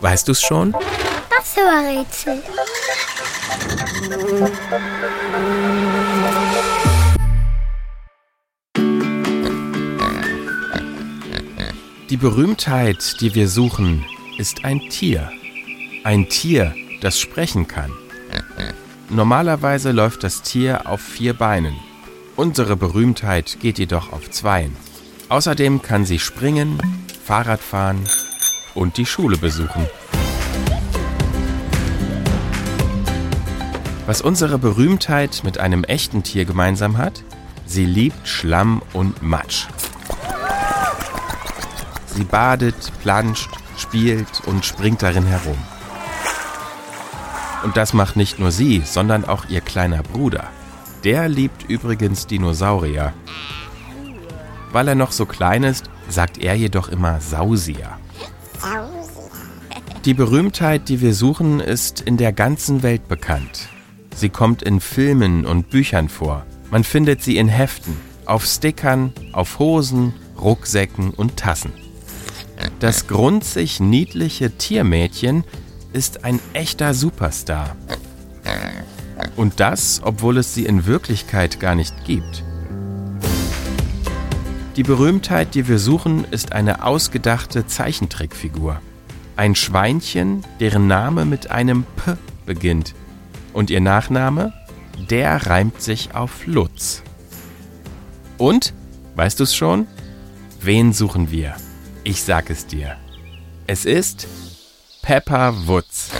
Weißt du's schon? Das Rätsel. Die Berühmtheit, die wir suchen, ist ein Tier. Ein Tier, das sprechen kann. Normalerweise läuft das Tier auf vier Beinen. Unsere Berühmtheit geht jedoch auf zweien. Außerdem kann sie springen, Fahrrad fahren und die Schule besuchen. Was unsere Berühmtheit mit einem echten Tier gemeinsam hat? Sie liebt Schlamm und Matsch. Sie badet, planscht, spielt und springt darin herum. Und das macht nicht nur sie, sondern auch ihr kleiner Bruder. Der liebt übrigens Dinosaurier. Weil er noch so klein ist, sagt er jedoch immer Sausier. Die Berühmtheit, die wir suchen, ist in der ganzen Welt bekannt. Sie kommt in Filmen und Büchern vor. Man findet sie in Heften, auf Stickern, auf Hosen, Rucksäcken und Tassen. Das grunzig niedliche Tiermädchen ist ein echter Superstar. Und das, obwohl es sie in Wirklichkeit gar nicht gibt. Die Berühmtheit, die wir suchen, ist eine ausgedachte Zeichentrickfigur. Ein Schweinchen, deren Name mit einem P beginnt. Und ihr Nachname? Der reimt sich auf Lutz. Und, weißt du's schon? Wen suchen wir? Ich sag es dir. Es ist Pepper Woods.